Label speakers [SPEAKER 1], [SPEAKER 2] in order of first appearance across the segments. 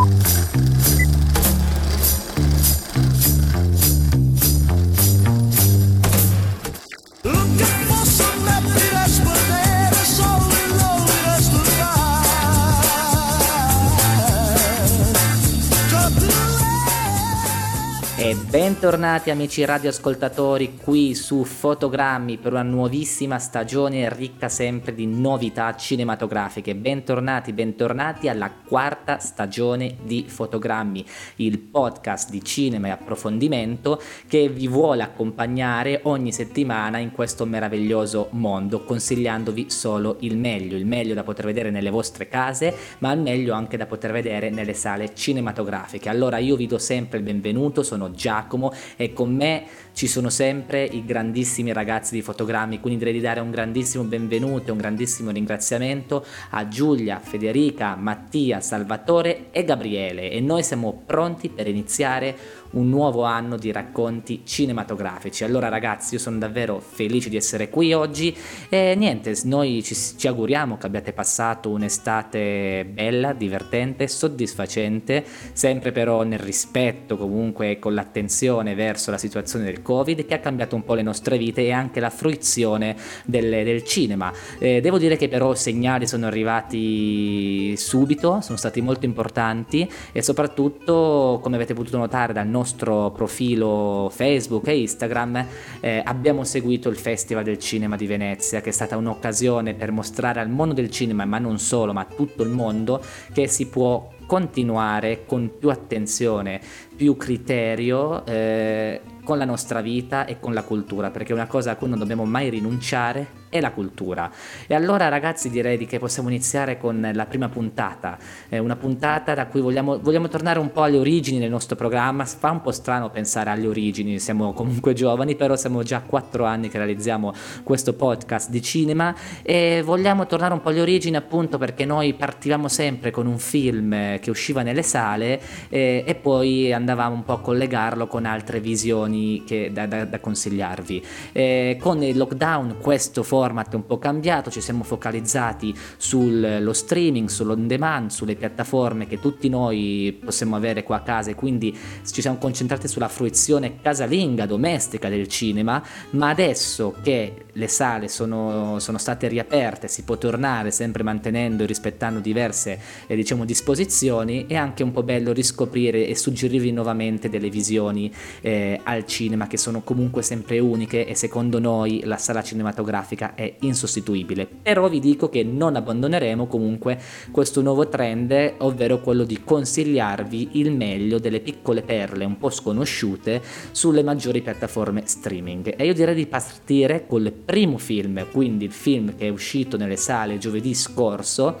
[SPEAKER 1] Lo que. Bentornati amici radioascoltatori qui su Fotogrammi per una nuovissima stagione ricca sempre di novità cinematografiche. Bentornati, bentornati alla quarta stagione di Fotogrammi, il podcast di cinema e approfondimento che vi vuole accompagnare ogni settimana in questo meraviglioso mondo, consigliandovi solo il meglio, il meglio da poter vedere nelle vostre case, ma il meglio anche da poter vedere nelle sale cinematografiche. Allora io vi do sempre il benvenuto, sono Giacomo e con me ci sono sempre i grandissimi ragazzi di fotogrammi, quindi direi di dare un grandissimo benvenuto un grandissimo ringraziamento a Giulia, Federica, Mattia, Salvatore e Gabriele e noi siamo pronti per iniziare un nuovo anno di racconti cinematografici. Allora ragazzi, io sono davvero felice di essere qui oggi e niente, noi ci, ci auguriamo che abbiate passato un'estate bella, divertente, soddisfacente, sempre però nel rispetto comunque con l'attenzione verso la situazione del Covid che ha cambiato un po' le nostre vite e anche la fruizione del, del cinema. Eh, devo dire che però segnali sono arrivati subito, sono stati molto importanti e soprattutto come avete potuto notare dal nostro profilo Facebook e Instagram eh, abbiamo seguito il Festival del Cinema di Venezia che è stata un'occasione per mostrare al mondo del cinema ma non solo ma a tutto il mondo che si può continuare con più attenzione, più criterio eh, con la nostra vita e con la cultura, perché è una cosa a cui non dobbiamo mai rinunciare è la cultura. E allora ragazzi direi che possiamo iniziare con la prima puntata, eh, una puntata da cui vogliamo, vogliamo, tornare un po' alle origini del nostro programma, fa un po' strano pensare alle origini, siamo comunque giovani, però siamo già quattro anni che realizziamo questo podcast di cinema e vogliamo tornare un po' alle origini appunto perché noi partivamo sempre con un film che usciva nelle sale eh, e poi andavamo un po' a collegarlo con altre visioni che, da, da, da, consigliarvi. Eh, con il lockdown questo format è un po' cambiato, ci siamo focalizzati sullo streaming, sull'on demand, sulle piattaforme che tutti noi possiamo avere qua a casa e quindi ci siamo concentrati sulla fruizione casalinga, domestica del cinema, ma adesso che le sale sono, sono state riaperte, si può tornare sempre mantenendo e rispettando diverse eh, diciamo, disposizioni, è anche un po' bello riscoprire e suggerirvi nuovamente delle visioni eh, al cinema che sono comunque sempre uniche e secondo noi la sala cinematografica è insostituibile. Però vi dico che non abbandoneremo comunque questo nuovo trend, ovvero quello di consigliarvi il meglio delle piccole perle un po' sconosciute sulle maggiori piattaforme streaming. E io direi di partire col primo film, quindi il film che è uscito nelle sale giovedì scorso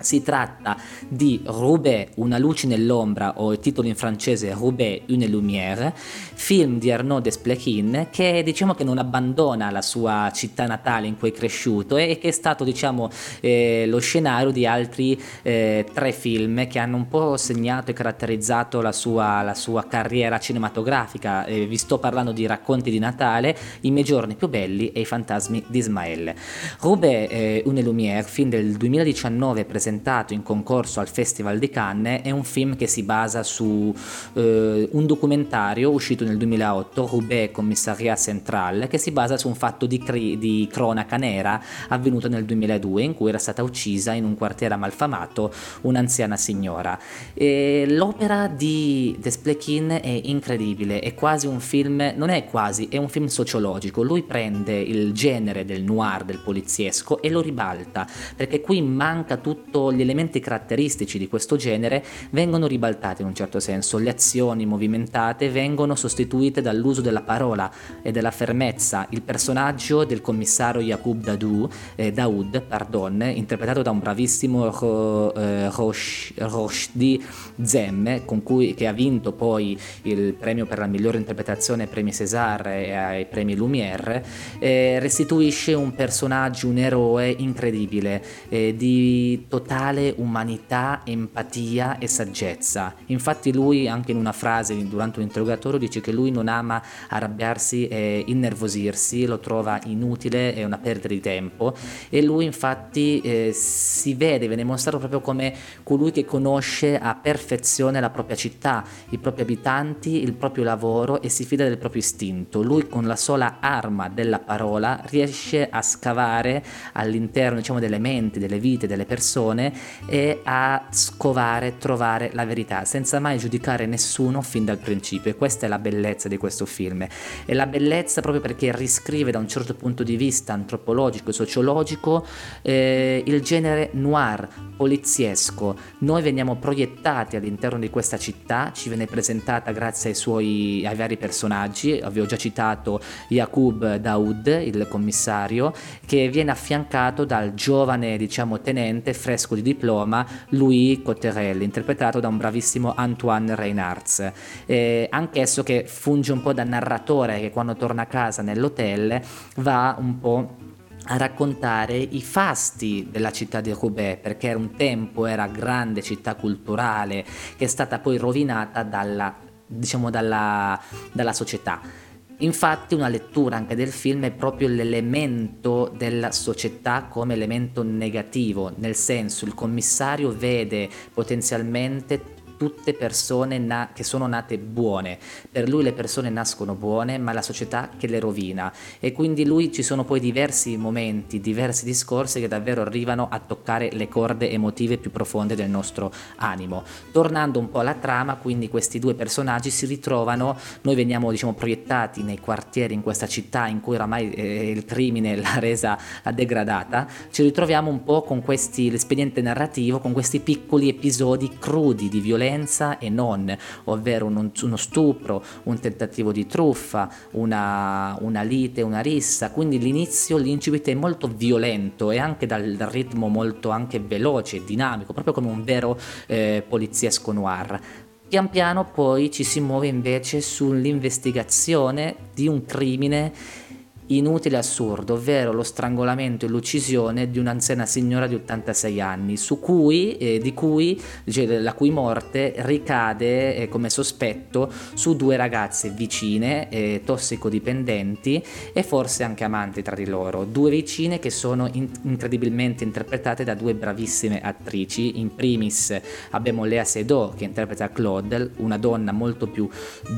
[SPEAKER 1] si tratta di Roubaix, Una luce nell'ombra o il titolo in francese Roubaix, Une lumière, film di Arnaud Desplechin che diciamo che non abbandona la sua città natale in cui è cresciuto e che è stato diciamo eh, lo scenario di altri eh, tre film che hanno un po' segnato e caratterizzato la sua, la sua carriera cinematografica. Eh, vi sto parlando di Racconti di Natale, I miei giorni più belli e I fantasmi di Ismael. Roubaix, eh, Une lumière, film del 2019 presentato presentato in concorso al Festival di Cannes è un film che si basa su eh, un documentario uscito nel 2008, Roubaix Commissariat Central, che si basa su un fatto di, cri- di cronaca nera avvenuto nel 2002 in cui era stata uccisa in un quartiere malfamato un'anziana signora. E l'opera di Desplechin è incredibile, è quasi un film, non è quasi, è un film sociologico. Lui prende il genere del noir, del poliziesco e lo ribalta, perché qui manca tutto tutto gli elementi caratteristici di questo genere vengono ribaltati in un certo senso, le azioni movimentate vengono sostituite dall'uso della parola e della fermezza. Il personaggio del commissario Yaqub Daoud, eh, Daoud pardon, interpretato da un bravissimo Ro, eh, Rosh, Roshdi Zem, cui, che ha vinto poi il premio per la migliore interpretazione ai premi César e ai premi Lumière, eh, restituisce un personaggio, un eroe incredibile, eh, di totale totale umanità, empatia e saggezza. Infatti lui anche in una frase durante un interrogatorio dice che lui non ama arrabbiarsi e innervosirsi, lo trova inutile, è una perdita di tempo e lui infatti eh, si vede, viene mostrato proprio come colui che conosce a perfezione la propria città, i propri abitanti, il proprio lavoro e si fida del proprio istinto. Lui con la sola arma della parola riesce a scavare all'interno diciamo, delle menti, delle vite, delle persone e a scovare, trovare la verità senza mai giudicare nessuno fin dal principio. E questa è la bellezza di questo film. E la bellezza proprio perché riscrive da un certo punto di vista antropologico e sociologico eh, il genere noir, poliziesco. Noi veniamo proiettati all'interno di questa città, ci viene presentata grazie ai suoi ai vari personaggi, avevo già citato Yaqub Daoud, il commissario, che viene affiancato dal giovane, diciamo, tenente fresco di diploma Louis Cotterelli, interpretato da un bravissimo Antoine Reinhardt. Eh, anch'esso che funge un po' da narratore che quando torna a casa nell'hotel va un po' a raccontare i fasti della città di Roubaix, perché un tempo era grande città culturale che è stata poi rovinata dalla, diciamo, dalla, dalla società. Infatti una lettura anche del film è proprio l'elemento della società come elemento negativo, nel senso il commissario vede potenzialmente tutte persone na- che sono nate buone. Per lui le persone nascono buone, ma la società che le rovina. E quindi lui ci sono poi diversi momenti, diversi discorsi che davvero arrivano a toccare le corde emotive più profonde del nostro animo. Tornando un po' alla trama, quindi questi due personaggi si ritrovano, noi veniamo diciamo proiettati nei quartieri in questa città in cui oramai eh, il crimine l'ha resa degradata, ci ritroviamo un po' con questi l'espediente narrativo, con questi piccoli episodi crudi di violenza violenza e non, ovvero uno, uno stupro, un tentativo di truffa, una, una, lite, una rissa, quindi l'inizio, l'incipit è molto violento e anche dal, ritmo molto anche veloce, e dinamico, proprio come un vero eh, poliziesco noir. Pian piano poi ci si muove invece sull'investigazione di un crimine inutile e assurdo, ovvero lo strangolamento e l'uccisione di un'anziana signora di 86 anni, cui, eh, cui, cioè, la cui morte ricade eh, come sospetto su due ragazze vicine, eh, tossicodipendenti e forse anche amanti tra di loro, due vicine che sono in- incredibilmente interpretate da due bravissime attrici, in primis abbiamo Lea Seydoux che interpreta Claude, una donna molto più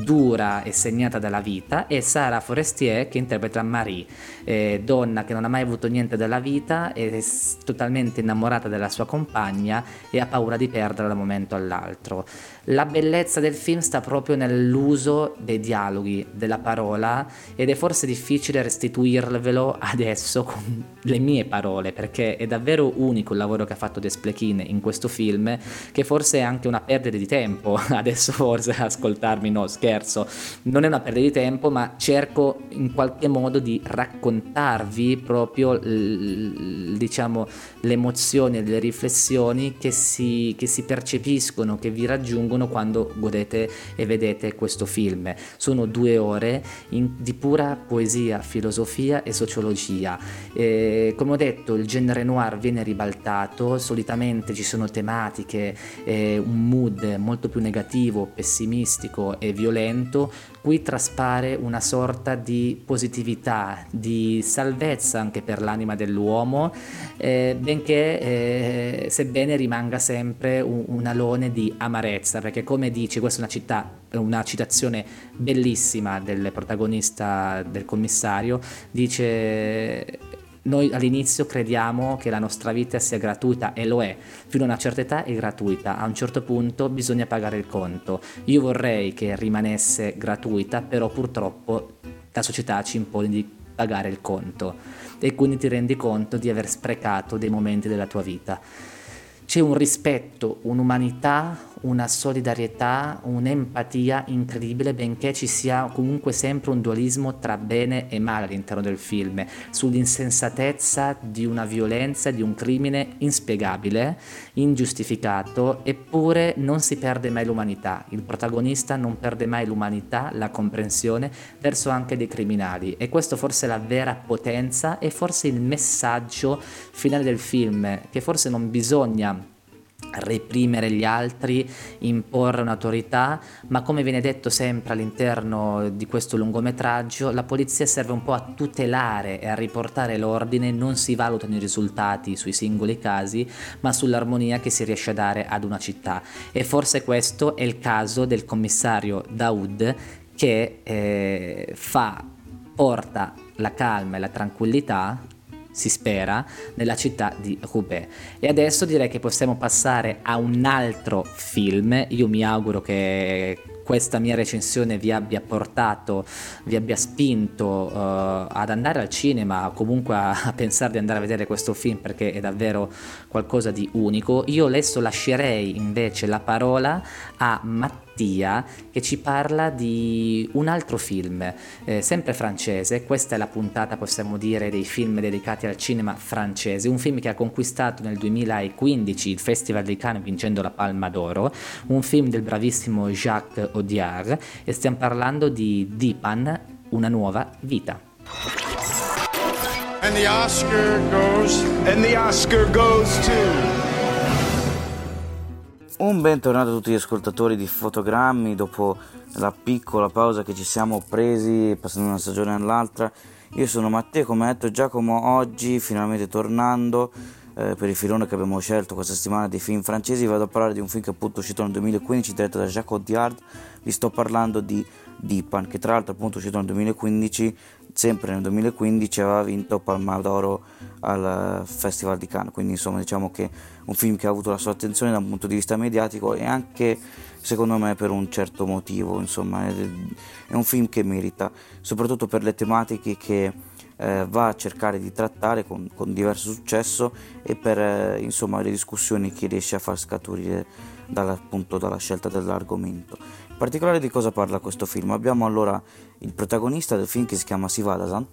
[SPEAKER 1] dura e segnata dalla vita, e Sara Forestier che interpreta Marie Marie, eh, donna che non ha mai avuto niente dalla vita, è totalmente innamorata della sua compagna e ha paura di perderla da un momento all'altro. La bellezza del film sta proprio nell'uso dei dialoghi, della parola ed è forse difficile restituirvelo adesso con le mie parole perché è davvero unico il lavoro che ha fatto Desplechin in questo film che forse è anche una perdita di tempo adesso forse ascoltarmi no scherzo non è una perdita di tempo ma cerco in qualche modo di raccontarvi proprio diciamo le emozioni e le riflessioni che si, che si percepiscono che vi raggiungono quando godete e vedete questo film. Sono due ore in, di pura poesia, filosofia e sociologia. E, come ho detto, il genere noir viene ribaltato, solitamente ci sono tematiche, eh, un mood molto più negativo, pessimistico e violento, qui traspare una sorta di positività, di salvezza anche per l'anima dell'uomo, eh, benché eh, sebbene rimanga sempre un, un alone di amarezza perché come dici, questa è una, città, una citazione bellissima del protagonista, del commissario, dice noi all'inizio crediamo che la nostra vita sia gratuita e lo è, fino a una certa età è gratuita, a un certo punto bisogna pagare il conto. Io vorrei che rimanesse gratuita, però purtroppo la società ci impone di pagare il conto. E quindi ti rendi conto di aver sprecato dei momenti della tua vita. C'è un rispetto, un'umanità, una solidarietà, un'empatia incredibile, benché ci sia comunque sempre un dualismo tra bene e male all'interno del film, sull'insensatezza di una violenza, di un crimine inspiegabile, ingiustificato, eppure non si perde mai l'umanità. Il protagonista non perde mai l'umanità, la comprensione verso anche dei criminali e questo forse è la vera potenza e forse il messaggio finale del film, che forse non bisogna reprimere gli altri, imporre un'autorità, ma come viene detto sempre all'interno di questo lungometraggio, la polizia serve un po' a tutelare e a riportare l'ordine, non si valutano i risultati sui singoli casi, ma sull'armonia che si riesce a dare ad una città. E forse questo è il caso del commissario Daoud che eh, fa, porta la calma e la tranquillità si spera, nella città di Roubaix. E adesso direi che possiamo passare a un altro film. Io mi auguro che questa mia recensione vi abbia portato, vi abbia spinto uh, ad andare al cinema, comunque a, a, pensare di andare a vedere questo film perché è davvero qualcosa di unico. Io adesso lascerei invece la parola a Matteo Mattia che ci parla di un altro film, eh, sempre francese, questa è la puntata possiamo dire dei film dedicati al cinema francese, un film che ha conquistato nel 2015 il Festival di Cannes vincendo la Palma d'Oro, un film del bravissimo Jacques Audiard. E stiamo parlando di Dipan, una nuova vita. And the Oscar goes, and the Oscar goes to
[SPEAKER 2] un bentornato a tutti gli ascoltatori di Fotogrammi dopo la piccola pausa che ci siamo presi passando una stagione all'altra. Io sono Matteo, come ha detto Giacomo, oggi finalmente tornando eh, per il filone che abbiamo scelto questa settimana di film francesi vado a parlare di un film che è appunto uscito nel 2015 diretto da Jacques Audiard. Vi sto parlando di Dipan che tra l'altro appunto è uscito nel 2015 sempre nel 2015 aveva vinto Palma d'Oro al Festival di Cannes, quindi insomma diciamo che un film che ha avuto la sua attenzione da un punto di vista mediatico e anche secondo me per un certo motivo, insomma è un film che merita, soprattutto per le tematiche che eh, va a cercare di trattare con, con diverso successo e per eh, insomma le discussioni che riesce a far scaturire dalla, appunto, dalla scelta dell'argomento. In particolare di cosa parla questo film? Abbiamo allora il protagonista del film che si chiama Sivadasan,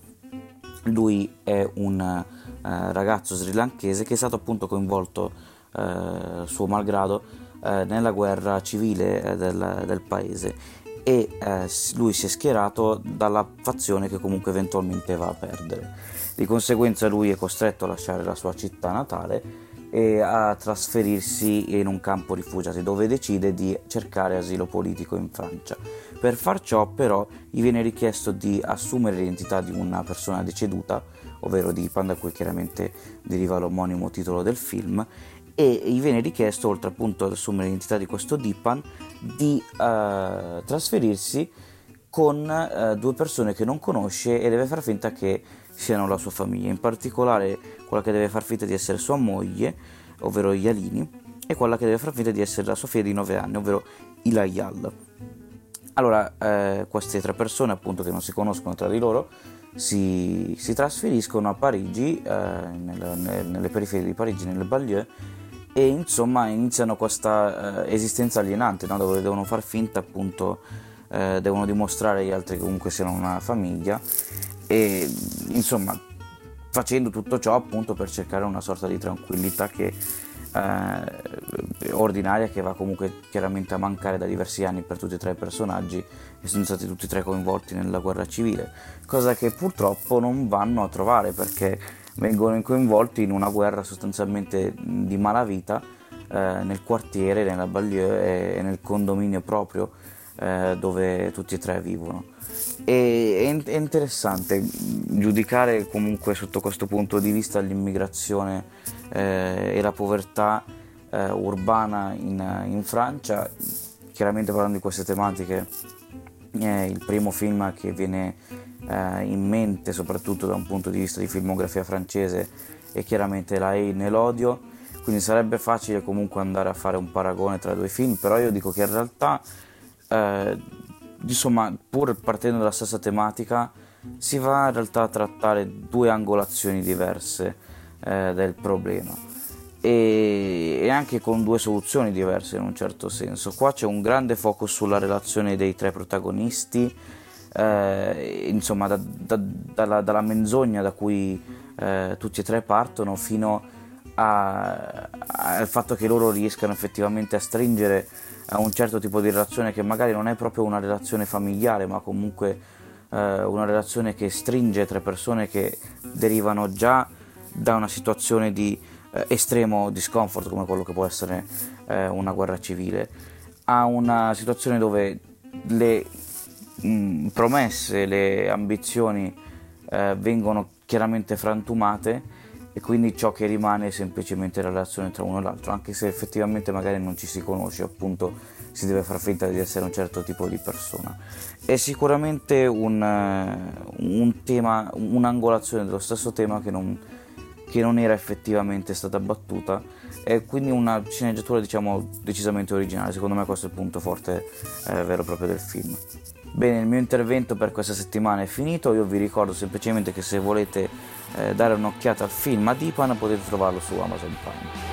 [SPEAKER 2] lui è un ragazzo srilankese che è stato appunto coinvolto eh, suo malgrado eh, nella guerra civile eh, del, del, paese e eh, lui si è schierato dalla fazione che comunque eventualmente va a perdere. Di conseguenza lui è costretto a lasciare la sua città natale e a trasferirsi in un campo rifugiati dove decide di cercare asilo politico in Francia. Per far ciò però gli viene richiesto di assumere l'identità di una persona deceduta, ovvero di Pan, da cui chiaramente deriva l'omonimo titolo del film, e gli viene richiesto, oltre appunto ad assumere l'identità di questo Dipan, di uh, trasferirsi con uh, due persone che non conosce e deve far finta che siano la sua famiglia, in particolare quella che deve far finta di essere sua moglie, ovvero Yalini, e quella che deve far finta di essere la sua figlia di 9 anni, ovvero Ilayal. Allora, eh, queste tre persone, appunto, che non si conoscono tra di loro, si, si trasferiscono a Parigi, eh, nel, nel, nelle periferie di Parigi, nelle banlieue, e insomma iniziano questa eh, esistenza alienante, no? dove devono far finta, appunto, eh, devono dimostrare agli altri che comunque siano una famiglia e insomma facendo tutto ciò appunto per cercare una sorta di tranquillità che eh, ordinaria che va comunque chiaramente a mancare da diversi anni per tutti e tre i personaggi e sono stati tutti e tre coinvolti nella guerra civile cosa che purtroppo non vanno a trovare perché vengono coinvolti in una guerra sostanzialmente di malavita eh, nel quartiere, nella banlieue e nel condominio proprio eh, dove tutti e tre vivono. E, è, interessante giudicare comunque sotto questo punto di vista l'immigrazione eh, e la povertà eh, urbana in, in, Francia, chiaramente parlando di queste tematiche è il primo film che viene eh, in mente soprattutto da un punto di vista di filmografia francese è chiaramente La E nell'odio quindi sarebbe facile comunque andare a fare un paragone tra i due film però io dico che in realtà eh, insomma, pur partendo dalla stessa tematica, si va in realtà a trattare due angolazioni diverse eh, del problema. e, e anche con due soluzioni diverse in un certo senso. Qua c'è un grande focus sulla relazione dei tre protagonisti, eh, insomma da, da, dalla, dalla, menzogna da cui eh, tutti e tre partono fino al fatto che loro riescano effettivamente a stringere a un certo tipo di relazione che magari non è proprio una relazione familiare ma comunque eh, una relazione che stringe tre persone che derivano già da una situazione di eh, estremo discomfort come quello che può essere eh, una guerra civile, a una situazione dove le mh, mm, promesse, le ambizioni eh, vengono chiaramente frantumate e quindi ciò che rimane è semplicemente la relazione tra uno e l'altro, anche se effettivamente magari non ci si conosce, appunto si deve far finta di essere un certo tipo di persona. È sicuramente un, un tema, un'angolazione dello stesso tema che non, che non era effettivamente stata battuta. E quindi una sceneggiatura diciamo decisamente originale. Secondo me questo è il punto forte eh, vero e proprio del film. Bene il mio intervento per questa settimana è finito. Io vi ricordo semplicemente che se volete eh, dare un'occhiata al film a Dipan potete trovarlo su Amazon Prime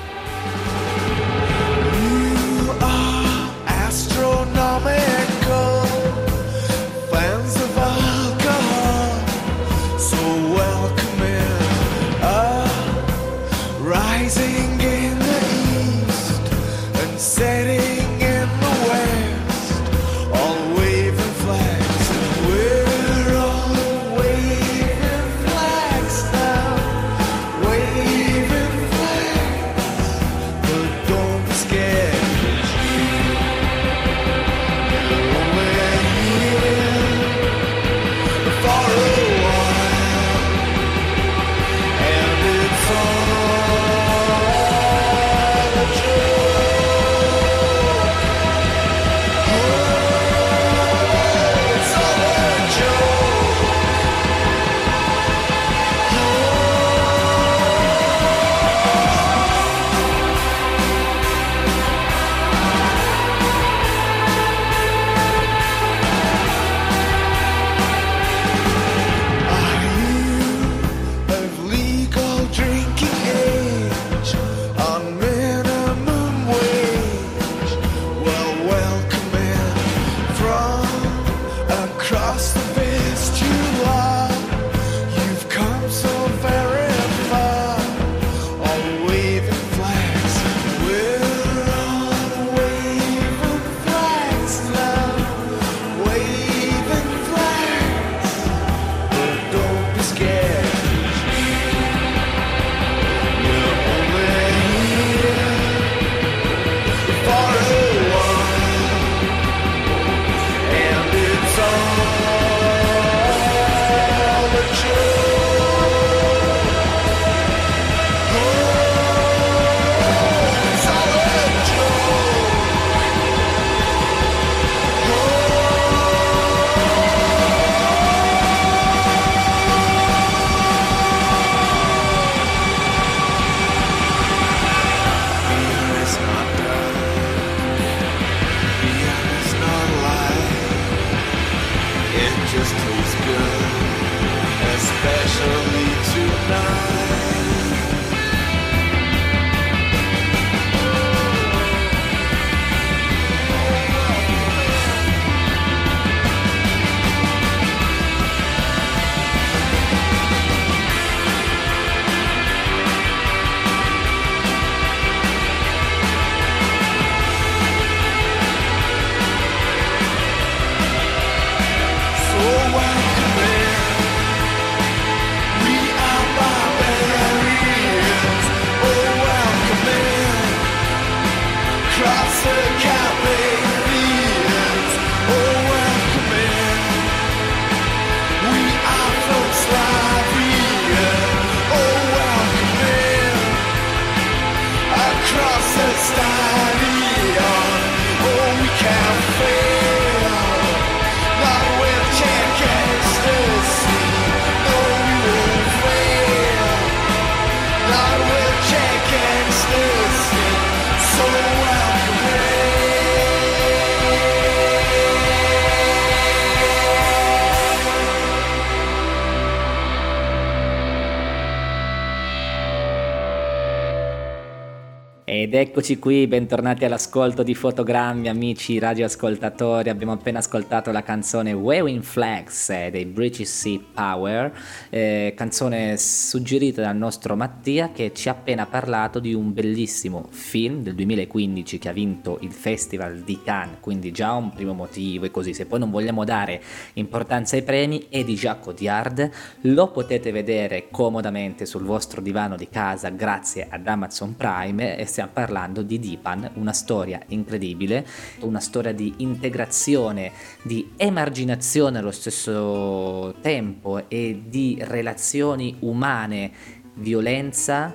[SPEAKER 1] Ed eccoci qui, bentornati all'ascolto di Fotogrammi, amici radioascoltatori. Abbiamo appena ascoltato la canzone Waving Flags eh, dei British Sea Power, eh, canzone suggerita dal nostro Mattia che ci ha appena parlato di un bellissimo film del 2015 che ha vinto il Festival di Cannes, quindi già un primo motivo e così. Se poi non vogliamo dare importanza ai premi, è di Jacques Audiard, lo potete vedere comodamente sul vostro divano di casa grazie ad Amazon Prime e stiamo parlando di Dipan, una storia incredibile, una storia di integrazione, di emarginazione allo stesso tempo e di relazioni umane, violenza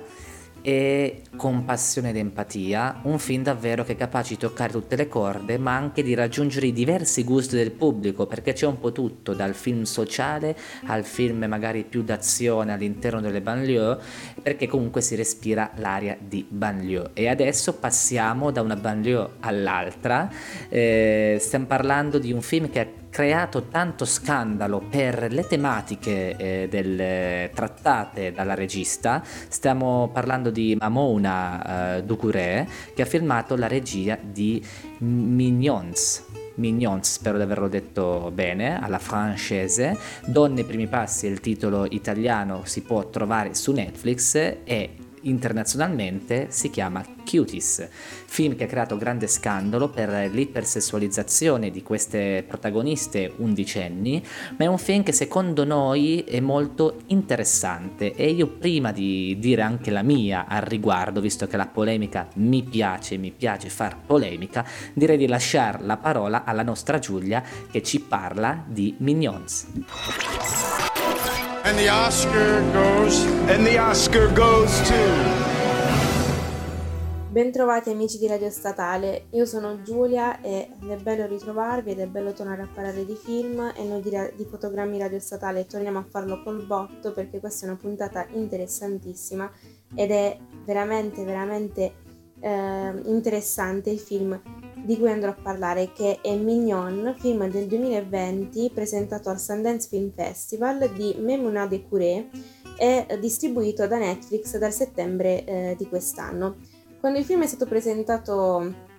[SPEAKER 1] e compassione ed empatia, un film davvero che è capace di toccare tutte le corde, ma anche di raggiungere i diversi gusti del pubblico, perché c'è un po' tutto, dal film sociale al film magari più d'azione all'interno delle banlieue, perché comunque si respira l'aria di banlieue. E adesso passiamo da una banlieue all'altra, eh, stiamo parlando di un film che ha creato tanto scandalo per le tematiche eh, del, trattate dalla regista. Stiamo parlando di Mamona eh, Ducouré che ha filmato la regia di Mignons. Mignons, spero di averlo detto bene, alla francese. Donne ai primi passi il titolo italiano, si può trovare su Netflix e internazionalmente si chiama Cuties, film che ha creato grande scandalo per l'ipersessualizzazione di queste protagoniste undicenni, ma è un film che secondo noi è molto interessante e io prima di dire anche la mia al riguardo, visto che la polemica mi piace, mi piace far polemica, direi di lasciare la parola alla nostra Giulia che ci parla di Minions. And the Oscar goes.
[SPEAKER 3] And the Oscar goes to. Bentrovati amici di Radio Statale, io sono Giulia e è bello ritrovarvi ed è bello tornare a parlare di film e noi di, di fotogrammi Radio Statale torniamo a farlo col botto perché questa è una puntata interessantissima ed è veramente veramente eh, interessante il film di cui andrò a parlare, che è Mignon, film del 2020 presentato al Sundance Film Festival di Memouna de Couré e distribuito da Netflix dal settembre eh, di quest'anno. Quando il film è stato presentato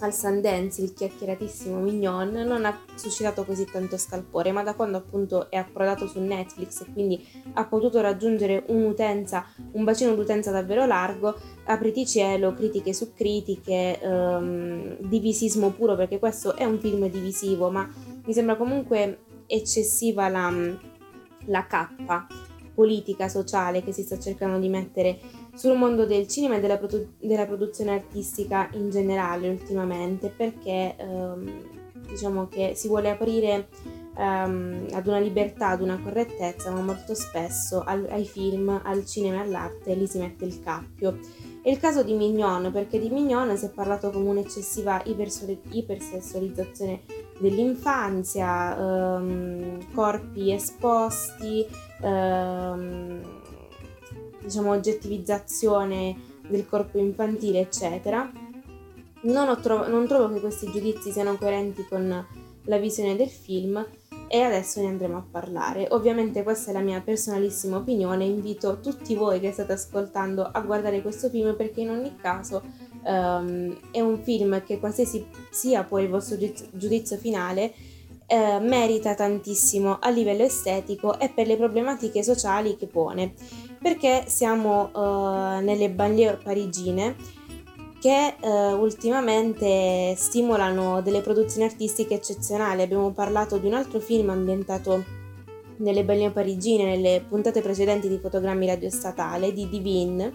[SPEAKER 3] al Sundance il chiacchieratissimo Mignon non ha suscitato così tanto scalpore, ma da quando appunto è approdato su Netflix e quindi ha potuto raggiungere un'utenza, un bacino d'utenza davvero largo, apriti cielo, critiche su critiche, ehm, divisismo puro, perché questo è un film divisivo, ma mi sembra comunque eccessiva la, la cappa politica, sociale che si sta cercando di mettere sul mondo del cinema e della, produ- della produzione artistica in generale ultimamente perché ehm, diciamo che si vuole aprire ehm, ad una libertà, ad una correttezza, ma molto spesso al- ai film, al cinema e all'arte lì si mette il cappio. È il caso di Mignon, perché di Mignon si è parlato come un'eccessiva ipersessualizzazione dell'infanzia, ehm, corpi esposti, ehm, diciamo, oggettivizzazione del corpo infantile, eccetera. Non, tro- non trovo che questi giudizi siano coerenti con la visione del film e adesso ne andremo a parlare. Ovviamente questa è la mia personalissima opinione, invito tutti voi che state ascoltando a guardare questo film perché in ogni caso um, è un film che qualsiasi sia poi il vostro giudizio finale eh, merita tantissimo a livello estetico e per le problematiche sociali che pone perché siamo uh, nelle banlieue parigine che uh, ultimamente stimolano delle produzioni artistiche eccezionali. Abbiamo parlato di un altro film ambientato nelle banlieue parigine nelle puntate precedenti di Fotogrammi Radio Statale di Divine,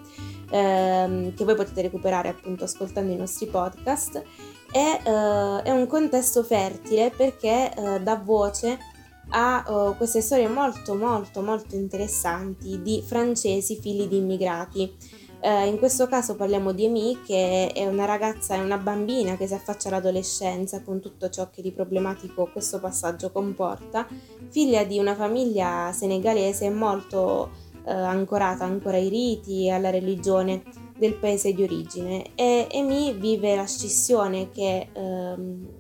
[SPEAKER 3] ehm, che voi potete recuperare appunto ascoltando i nostri podcast. E, uh, è un contesto fertile perché dà voce ha uh, queste storie molto molto molto interessanti di francesi figli di immigrati. Uh, in questo caso parliamo di Amy che è una ragazza, è una bambina che si affaccia all'adolescenza con tutto ciò che di problematico questo passaggio comporta, figlia di una famiglia senegalese molto uh, ancorata ancora ai riti e alla religione del paese di origine e Amy vive la scissione che ehm,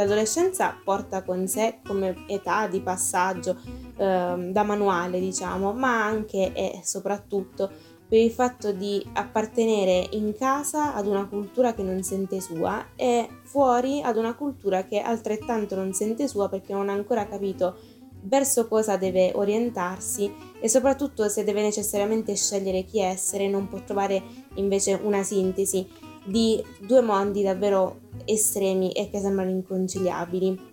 [SPEAKER 3] L'adolescenza porta con sé come età di passaggio eh, da manuale, diciamo, ma anche e soprattutto per il fatto di appartenere in casa ad una cultura che non sente sua e fuori ad una cultura che altrettanto non sente sua perché non ha ancora capito verso cosa deve orientarsi e soprattutto se deve necessariamente scegliere chi essere non può trovare invece una sintesi di due mondi davvero estremi e che sembrano inconciliabili.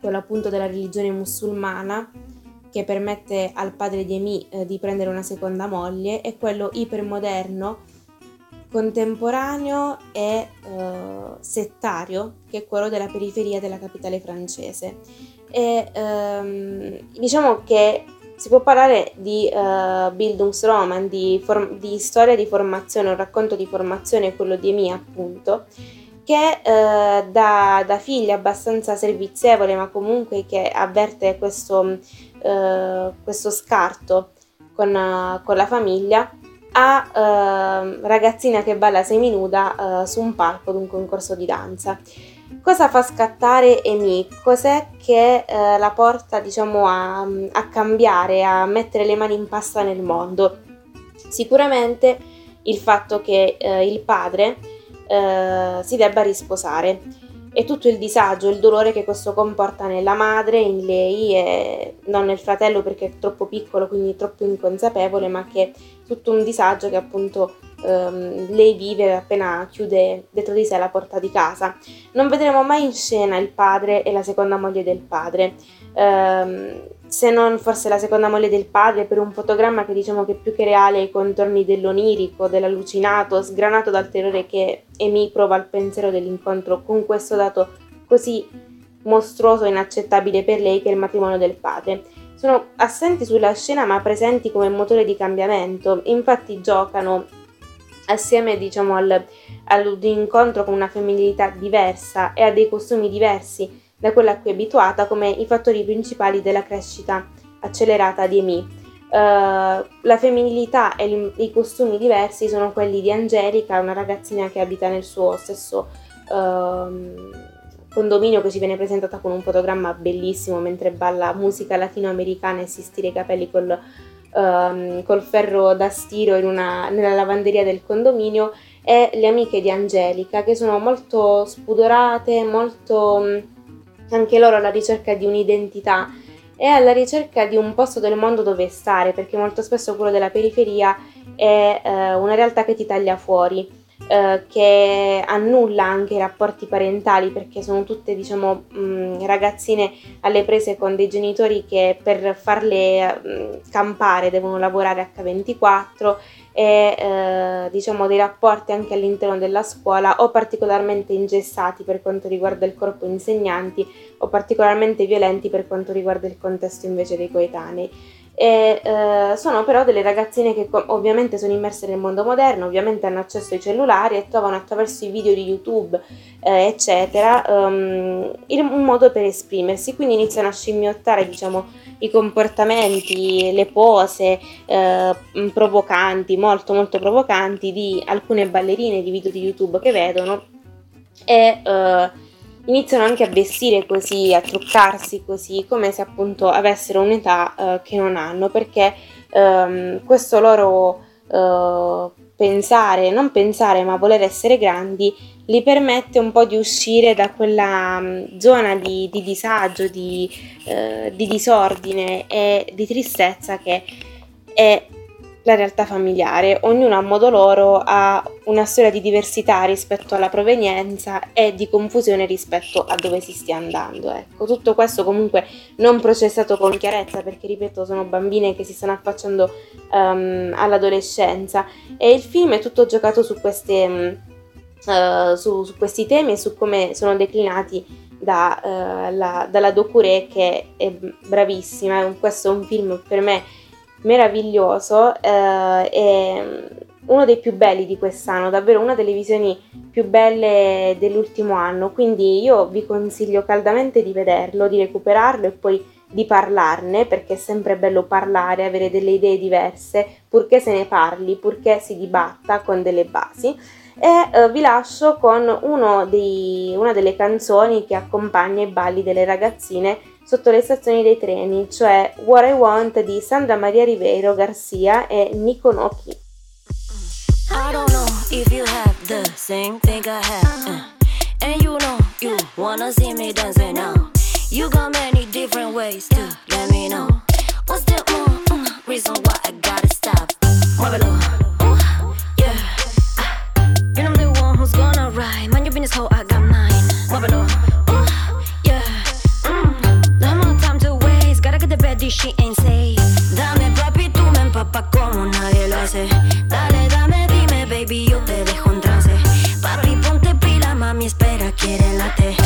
[SPEAKER 3] Quello appunto della religione musulmana che permette al padre di Amy eh, di prendere una seconda moglie e quello ipermoderno, contemporaneo e eh, settario che è quello della periferia della capitale francese. E ehm, diciamo che si può parlare di uh, Bildungsroman, di, form- di, storia di formazione, un racconto di formazione, quello di Amy appunto, che uh, da, da, figlia abbastanza servizievole ma comunque che avverte questo, uh, questo scarto con, con, la famiglia, a ragazzina che balla seminuda su un palco di un concorso di danza. Cosa fa scattare Amy? Cos'è che eh, la porta diciamo, a, a, cambiare, a mettere le mani in pasta nel mondo? Sicuramente il fatto che eh, il padre eh, si debba risposare e tutto il disagio, il dolore che questo comporta nella madre, in lei e non nel fratello perché è troppo piccolo, quindi troppo inconsapevole, ma che tutto un disagio che appunto ehm, lei vive appena chiude dietro di sé la porta di casa. Non vedremo mai in scena il padre e la seconda moglie del padre. Ehm, se non forse la seconda moglie del padre per un fotogramma che diciamo che più che reale i contorni dell'onirico, dell'allucinato, sgranato dal terrore che Amy prova al pensiero dell'incontro con questo dato così mostruoso e inaccettabile per lei che è il matrimonio del padre. Sono assenti sulla scena ma presenti come motore di cambiamento, infatti giocano assieme diciamo al, all'incontro con una femminilità diversa e a dei costumi diversi da quella a cui è abituata come i fattori principali della crescita accelerata di Amy. Uh, la femminilità e il, i costumi diversi sono quelli di Angelica, una ragazzina che abita nel suo stesso uh, condominio che ci viene presentata con un fotogramma bellissimo mentre balla musica latinoamericana e si stira i capelli col, uh, col ferro da stiro una, nella lavanderia del condominio e le amiche di Angelica che sono molto spudorate, molto anche loro alla ricerca di un'identità e alla ricerca di un posto del mondo dove stare, perché molto spesso quello della periferia è eh, una realtà che ti taglia fuori, eh, che annulla anche i rapporti parentali, perché sono tutte, diciamo, mh, ragazzine alle prese con dei genitori che per farle mh, campare devono lavorare H24 e eh, diciamo dei rapporti anche all'interno della scuola o particolarmente ingessati per quanto riguarda il corpo insegnanti o particolarmente violenti per quanto riguarda il contesto invece dei coetanei. E, eh, sono però delle ragazzine che ovviamente sono immerse nel mondo moderno, ovviamente hanno accesso ai cellulari e trovano attraverso i video di YouTube, eh, eccetera, um, un modo per esprimersi, quindi iniziano a scimmiottare diciamo, i comportamenti, le pose eh, provocanti, molto molto provocanti di alcune ballerine di video di YouTube che vedono e eh, iniziano anche a vestire così, a truccarsi così, come se appunto avessero un'età eh, che non hanno, perché ehm, questo loro eh, pensare, non pensare, ma voler essere grandi, li permette un po' di uscire da quella um, zona di, di disagio, di, eh, di disordine e di tristezza che è la realtà familiare. Ognuno a modo loro ha una storia di diversità rispetto alla provenienza e di confusione rispetto a dove si stia andando. Ecco, tutto questo comunque non processato con chiarezza perché, ripeto, sono bambine che si stanno affacciando um, all'adolescenza e il film è tutto giocato su, queste, uh, su, su questi temi e su come sono declinati da, uh, la, dalla Docure che è bravissima. Questo è un film per me meraviglioso eh, e uno dei più belli di quest'anno, davvero una delle visioni più belle dell'ultimo anno, quindi io vi consiglio caldamente di vederlo, di recuperarlo e poi di parlarne, perché è sempre bello parlare, avere delle idee diverse, purché se ne parli, purché si dibatta con delle basi. E eh, vi lascio con dei, una delle canzoni che accompagna i balli delle ragazzine sotto le stazioni dei treni, cioè What I Want di Sandra Maria Ribeiro Garcia e Nico Noki.
[SPEAKER 4] I don't know if you have the same thing I have. Uh, and you know you wanna see me dancing now. You got many different ways to let me know. What's the uh, uh, reason why I gotta stop? Muévelo. Ooh, yeah. Ah, you know I'm the one who's gonna ride. Mind your business, how I got mine. Shit ain't safe. Dame papi, tú me empapas como nadie lo hace. Dale, dame, dime, baby, yo te dejo en trance. Papi, ponte pila, mami, espera, quiere late.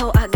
[SPEAKER 4] Ride. Mind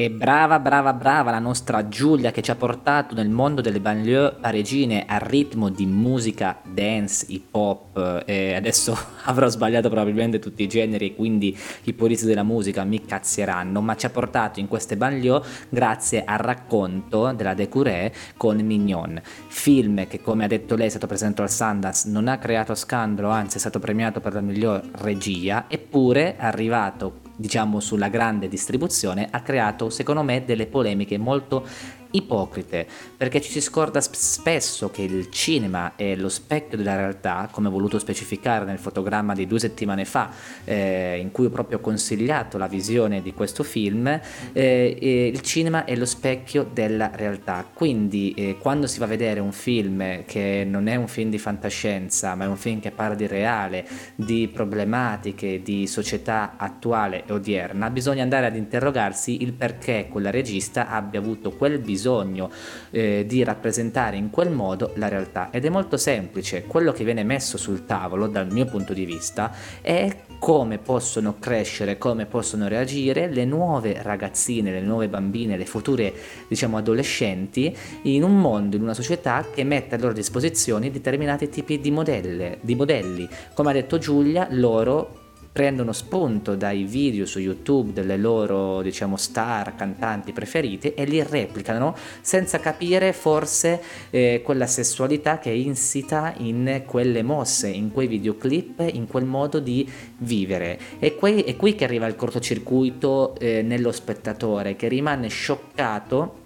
[SPEAKER 1] E brava, brava, brava la nostra Giulia che ci ha portato nel mondo delle banlieue parigine al ritmo di musica dance, hip hop. E adesso avrò sbagliato probabilmente tutti i generi, quindi i puristi della musica mi cazzieranno. Ma ci ha portato in queste banlieue grazie al racconto della Decuré con Mignon. Film che, come ha detto lei, è stato presentato al Sundance, non ha creato scandalo, anzi è stato premiato per la miglior regia, eppure è arrivato diciamo sulla grande distribuzione ha creato secondo me delle polemiche molto ipocrite perché ci si scorda sp- spesso che il cinema è lo specchio della realtà come ho voluto specificare nel fotogramma di due settimane fa eh, in cui ho proprio consigliato la visione di questo film eh, il cinema è lo specchio della realtà. Quindi eh, quando si va a vedere un film che non è un film di fantascienza ma è un film che parla di reale di problematiche di società attuale e odierna bisogna andare ad interrogarsi il perché quella regista abbia avuto quel bisogno bisogno eh, di rappresentare in quel modo la realtà ed è molto semplice quello che viene messo sul tavolo dal mio punto di vista è come possono crescere, come possono reagire le nuove ragazzine, le nuove bambine, le future diciamo adolescenti in un mondo, in una società che mette a loro disposizione determinati tipi di, modelle, di modelli. Come ha detto Giulia, loro prendono spunto dai video su YouTube delle loro, diciamo, star, cantanti preferite e li replicano senza capire forse eh, quella sessualità che è insita in quelle mosse, in quei videoclip, in quel modo di vivere. E qui, è qui che arriva il cortocircuito eh, nello spettatore che rimane scioccato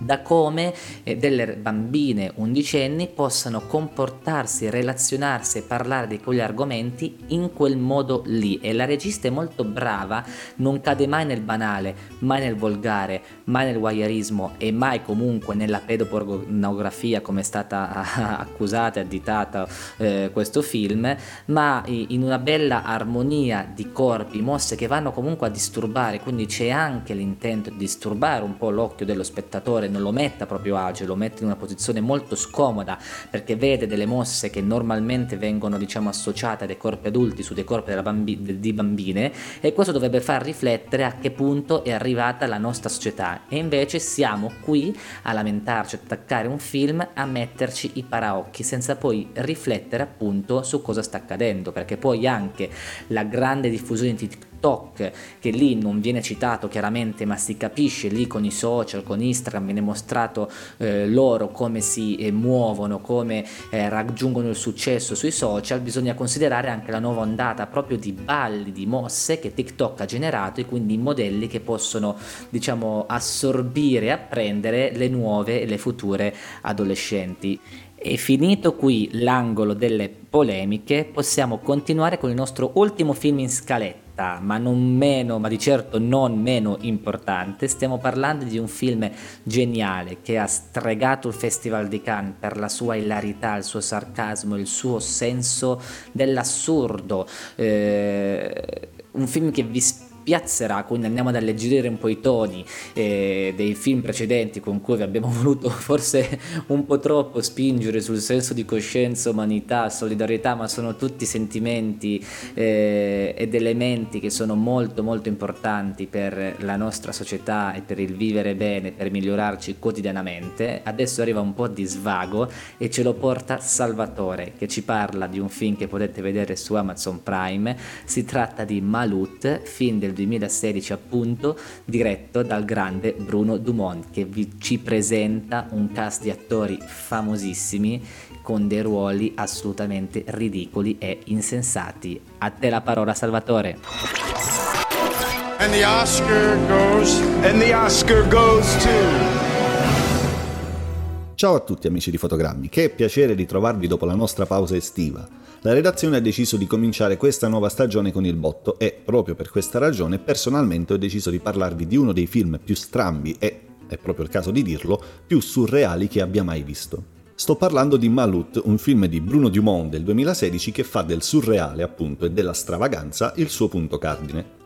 [SPEAKER 1] da come eh, delle bambine undicenni possano comportarsi, relazionarsi e parlare di quegli argomenti in quel modo lì. E la regista è molto brava, non cade mai nel banale, mai nel volgare, mai nel voyeurismo e mai comunque nella pedopornografia come è stata accusata e additata eh, questo film, ma in una bella armonia di corpi, mosse che vanno comunque a disturbare, quindi c'è anche l'intento di disturbare un po' l'occhio dello spettatore non lo metta proprio agile, lo mette in una posizione molto scomoda perché vede delle mosse che normalmente vengono diciamo associate a dei corpi adulti su dei corpi bambi- di bambine e questo dovrebbe far riflettere a che punto è arrivata la nostra società. E invece siamo qui a lamentarci, attaccare un film, a metterci i paraocchi senza poi riflettere appunto su cosa sta accadendo perché poi anche la grande diffusione di TikTok che lì non viene citato chiaramente ma si capisce lì con i social, con Instagram viene mostrato eh, loro come si eh, muovono, come eh, raggiungono il successo sui social, bisogna considerare anche la nuova ondata proprio di balli, di mosse che TikTok ha generato e quindi modelli che possono diciamo assorbire e apprendere le nuove e le future adolescenti. E finito qui l'angolo delle polemiche, possiamo continuare con il nostro ultimo film in scaletta realtà, ma non meno, ma di certo non meno importante, stiamo parlando di un film geniale che ha stregato il Festival di Cannes per la sua ilarità, il suo sarcasmo, il suo senso dell'assurdo. Eh, un film che vi spiazzerà, quindi andiamo ad alleggerire un po' i toni eh, dei film precedenti con cui abbiamo voluto forse un po' troppo spingere sul senso di coscienza, umanità, solidarietà, ma sono tutti sentimenti eh, ed elementi che sono molto molto importanti per la nostra società e per il vivere bene, per migliorarci quotidianamente. Adesso arriva un po' di svago e ce lo porta Salvatore che ci parla di un film che potete vedere su Amazon Prime. Si tratta di Malut, film del 2016 appunto, diretto dal grande Bruno Dumont che vi, ci presenta un cast di attori famosissimi con dei ruoli assolutamente ridicoli e insensati. A te la parola Salvatore. And the Oscar goes and the Oscar
[SPEAKER 5] goes to Ciao a tutti amici di Fotogrammi, che piacere ritrovarvi dopo la nostra pausa estiva. La redazione ha deciso di cominciare questa nuova stagione con il botto e, proprio per questa ragione, personalmente ho deciso di parlarvi di uno dei film più strambi e, è proprio il caso di dirlo, più surreali che abbia mai visto. Sto parlando di Malut, un film di Bruno Dumont del 2016 che fa del surreale, appunto, e della stravaganza il suo punto cardine.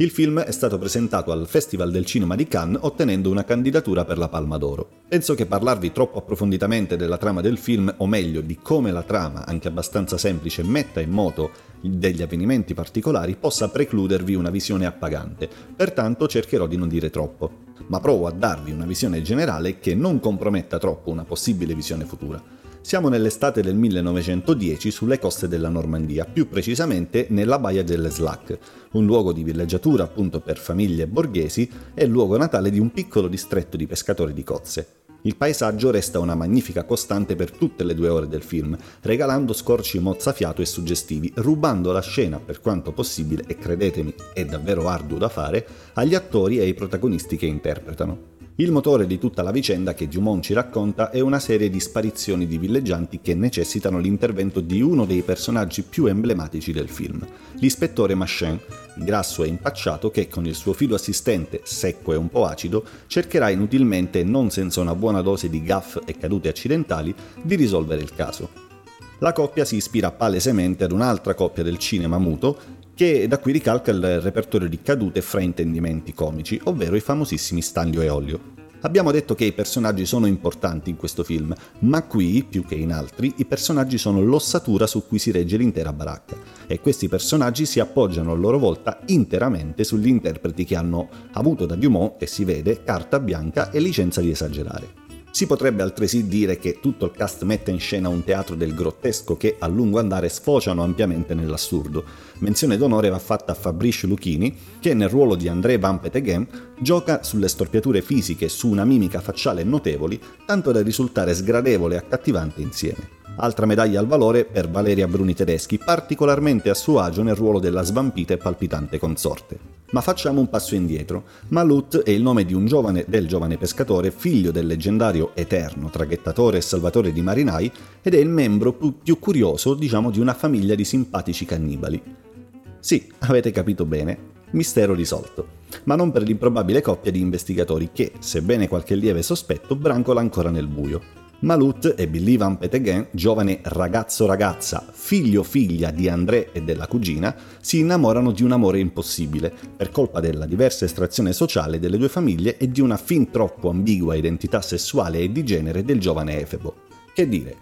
[SPEAKER 5] Il film è stato presentato al Festival del Cinema di Cannes ottenendo una candidatura per la Palma d'Oro. Penso che parlarvi troppo approfonditamente della trama del film, o meglio di come la trama, anche abbastanza semplice, metta in moto degli avvenimenti particolari, possa precludervi una visione appagante. Pertanto cercherò di non dire troppo. Ma provo a darvi una visione generale che non comprometta troppo una possibile visione futura. Siamo nell'estate del 1910 sulle coste della Normandia, più precisamente nella baia dell'Eslac, un luogo di villeggiatura appunto per famiglie borghesi e luogo natale di un piccolo distretto di pescatori di cozze. Il paesaggio resta una magnifica costante per tutte le due ore del film, regalando scorci mozzafiato e suggestivi, rubando la scena per quanto possibile, e credetemi è davvero arduo da fare, agli attori e ai protagonisti che interpretano. Il motore di tutta la vicenda che Dumont ci racconta è una serie di sparizioni di villeggianti che necessitano l'intervento di uno dei personaggi più emblematici del film, l'ispettore Machin, grasso e impacciato che con il suo filo assistente, secco e un po' acido, cercherà inutilmente, non senza una buona dose di gaff e cadute accidentali, di risolvere il caso. La coppia si ispira palesemente ad un'altra coppia del cinema muto che da qui ricalca il repertorio di cadute e fraintendimenti comici, ovvero i famosissimi Stanlio e Olio. Abbiamo detto che i personaggi sono importanti in questo film, ma qui, più che in altri, i personaggi sono l'ossatura su cui si regge l'intera baracca e questi personaggi si appoggiano a loro volta interamente sugli interpreti che hanno avuto da Dumont, e si vede, carta bianca e licenza di esagerare. Si potrebbe altresì dire che tutto il cast mette in scena un teatro del grottesco che a lungo andare sfociano ampiamente nell'assurdo. Menzione d'onore va fatta a Fabrice Lucchini, che nel ruolo di André Van Peteghem gioca sulle storpiature fisiche su una mimica facciale notevoli, tanto da risultare sgradevole e accattivante insieme. Altra medaglia al valore per Valeria Bruni Tedeschi, particolarmente a suo agio nel ruolo della svampita e palpitante consorte. Ma facciamo un passo indietro. Malut è il nome di un giovane, del giovane pescatore, figlio del leggendario Eterno, traghettatore e salvatore di marinai, ed è il membro più, più curioso, diciamo, di una famiglia di simpatici cannibali. Sì, avete capito bene, mistero risolto. Ma non per l'improbabile coppia di investigatori che, sebbene qualche lieve sospetto, brancola ancora nel buio. Malut e Billy Van Peteghen, giovane ragazzo-ragazza, figlio-figlia di André e della cugina, si innamorano di un amore impossibile, per colpa della diversa estrazione sociale delle due famiglie e di una fin troppo ambigua identità sessuale e di genere del giovane Efebo. Che dire,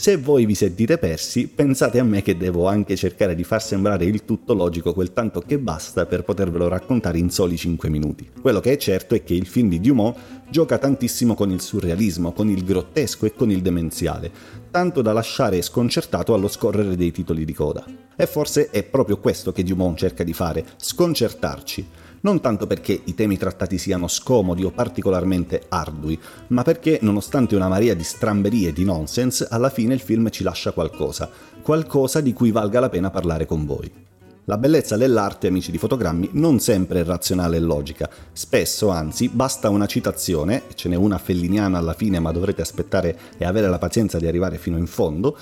[SPEAKER 5] se voi vi sentite persi, pensate a me che devo anche cercare di far sembrare il tutto logico quel tanto che basta per potervelo raccontare in soli 5 minuti. Quello che è certo è che il film di Dumont gioca tantissimo con il surrealismo, con il grottesco e con il demenziale, tanto da lasciare sconcertato allo scorrere dei titoli di coda. E forse è proprio questo che Dumont cerca di fare, sconcertarci non tanto perché i temi trattati siano scomodi o particolarmente ardui, ma perché, nonostante una marea di stramberie e di nonsense, alla fine il film ci lascia qualcosa, qualcosa di cui valga la pena parlare con voi. La bellezza dell'arte, amici di fotogrammi, non sempre è razionale e logica. Spesso, anzi, basta una citazione, ce n'è una felliniana alla fine, ma dovrete aspettare e avere la pazienza di arrivare fino in fondo,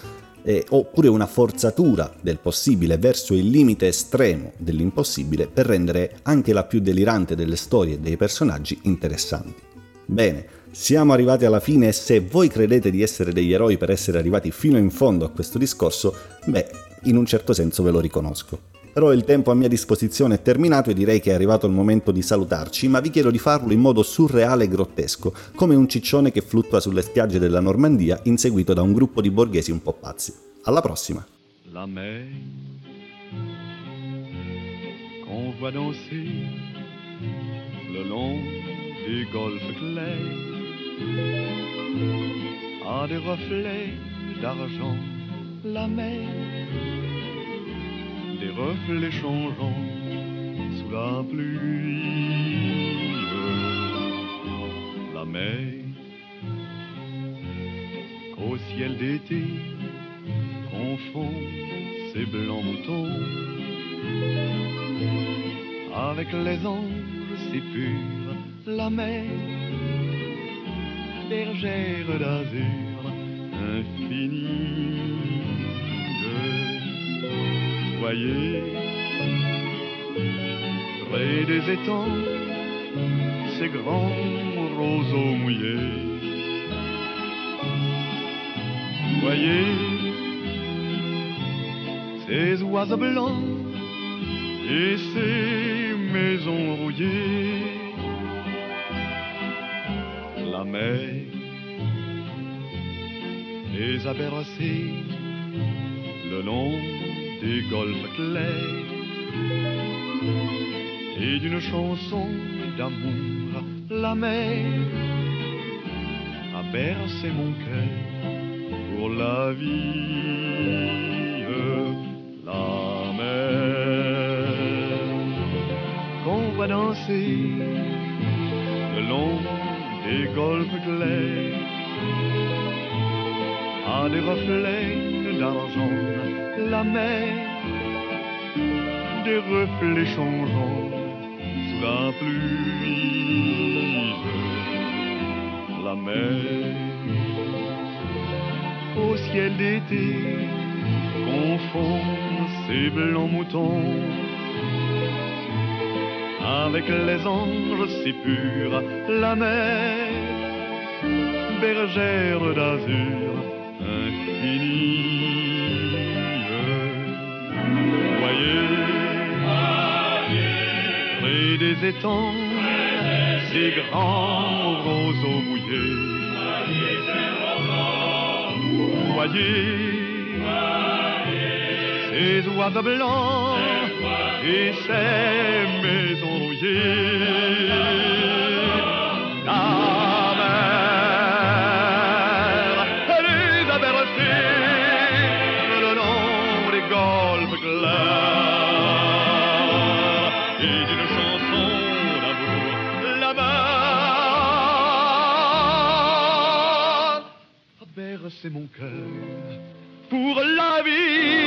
[SPEAKER 5] eh, oppure una forzatura del possibile verso il limite estremo dell'impossibile per rendere anche la più delirante delle storie e dei personaggi interessanti. Bene, siamo arrivati alla fine e se voi credete di essere degli eroi per essere arrivati fino in fondo a questo discorso, beh, in un certo senso ve lo riconosco. Però il tempo a mia disposizione è terminato e direi che è arrivato il momento di salutarci, ma vi chiedo di farlo in modo surreale e grottesco, come un ciccione che fluttua sulle spiagge della Normandia inseguito da un gruppo di borghesi un po' pazzi. Alla prossima! La mer qu'on voit danser le long des golfes clairs a des reflets d'argent la mer des reflets changeants sous la pluie. La mer au ciel d'été confond ses blancs moutons avec les anges si purs. La mer, bergère d'azur infinie voyez, près des étangs, ces grands roseaux mouillés. Voyez ces oiseaux blancs et ces maisons rouillées. La mer les a bercés le long des golfes clairs et d'une chanson d'amour, la mer a bercé mon cœur pour la vie, la mer. Qu'on voit danser le long des golfes clairs à des reflets d'argent la mer, des reflets changeants sous la pluie. La mer, au ciel d'été, confond ses blancs moutons avec les anges si purs. La mer, bergère d'azur infinie. Près des étangs, ces grands roseaux mouillés. Voyez, ces oiseaux blancs et ces maisons rouillées. mon cœur pour la vie.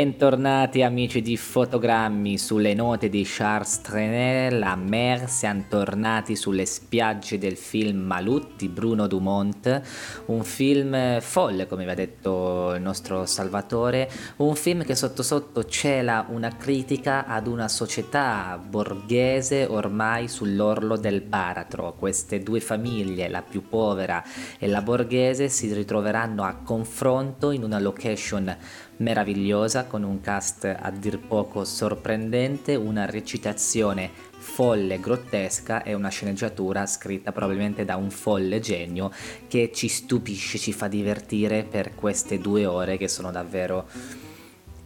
[SPEAKER 1] Bentornati amici di Fotogrammi sulle note di Charles Trenet, la mer, siamo tornati sulle spiagge del film Malut di Bruno Dumont, un film folle come vi ha detto il nostro Salvatore, un film che sotto sotto cela una critica ad una società borghese ormai sull'orlo del baratro, queste due famiglie, la più povera e la borghese, si ritroveranno a confronto in una location meravigliosa con un cast a dir poco sorprendente, una recitazione folle, grottesca e una sceneggiatura scritta probabilmente da un folle genio che ci stupisce, ci fa divertire per queste due ore che sono davvero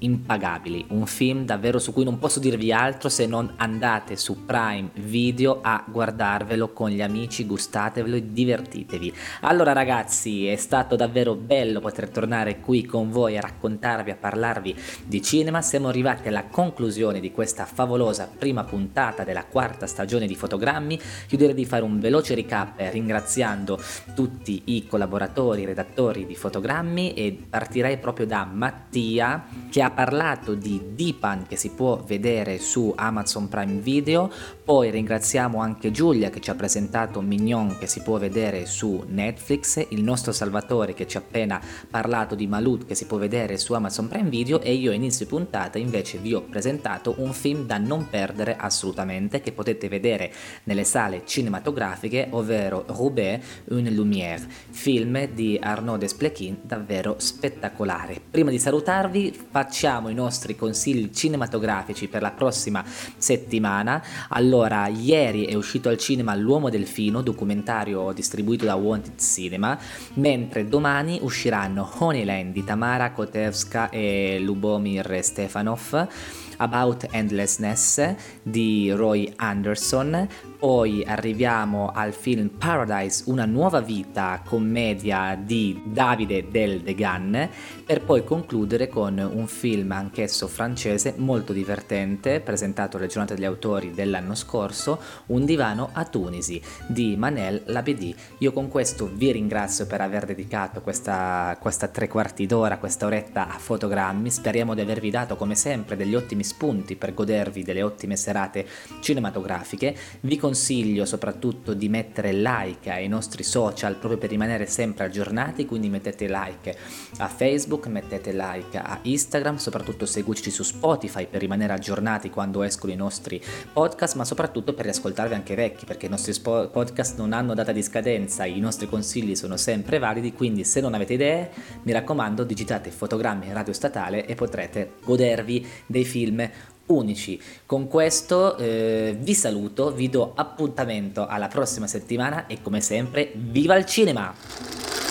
[SPEAKER 1] impagabili, un film davvero su cui non posso dirvi altro se non andate su Prime Video a guardarvelo con gli amici, gustatevelo e divertitevi. Allora ragazzi, è stato davvero bello poter tornare qui con voi a raccontarvi, a parlarvi di cinema, siamo arrivati alla conclusione di questa favolosa prima puntata della quarta stagione di Fotogrammi, chiuderei di fare un veloce recap ringraziando tutti i collaboratori, redattori di Fotogrammi e partirei proprio da Mattia che ha parlato di Dipan che si può vedere su Amazon Prime Video, poi ringraziamo anche Giulia che ci ha presentato Mignon che si può vedere su Netflix, il nostro Salvatore che ci ha appena parlato di Malut che si può vedere su Amazon Prime Video e io inizio puntata invece vi ho presentato un film da non perdere assolutamente che potete vedere nelle sale cinematografiche, ovvero Roubaix, Une Lumière, film di Arnaud Desplechin davvero spettacolare. Prima di salutarvi facciamo facciamo i nostri consigli cinematografici per la prossima settimana. Allora, ieri è uscito al cinema L'uomo delfino, documentario distribuito da Wanted Cinema, mentre domani usciranno Honeyland di Tamara Kotevska e Lubomir Stefanov About Endlessness di Roy Anderson, poi arriviamo al film Paradise, una nuova vita, commedia di Davide Del Degan, per poi concludere con un film anch'esso francese molto divertente, presentato alle giornate degli autori dell'anno scorso, Un divano a Tunisi di Manel Labedi. Io con questo vi ringrazio per aver dedicato questa, questa tre quarti d'ora, questa oretta a fotogrammi, speriamo di avervi dato come sempre degli ottimi spunti per godervi delle ottime serate cinematografiche. Vi consiglio soprattutto di mettere like ai nostri social proprio per rimanere sempre aggiornati, quindi mettete like a Facebook, mettete like a Instagram, soprattutto seguiteci su Spotify per rimanere aggiornati quando escono i nostri podcast, ma soprattutto per riascoltarvi anche vecchi, perché i nostri spo- podcast non hanno data di scadenza, i nostri consigli sono sempre validi, quindi se non avete idee, mi raccomando, digitate fotogrammi radio statale e potrete godervi dei film unici. Con questo eh, vi saluto, vi do appuntamento alla prossima settimana e come sempre, viva il cinema!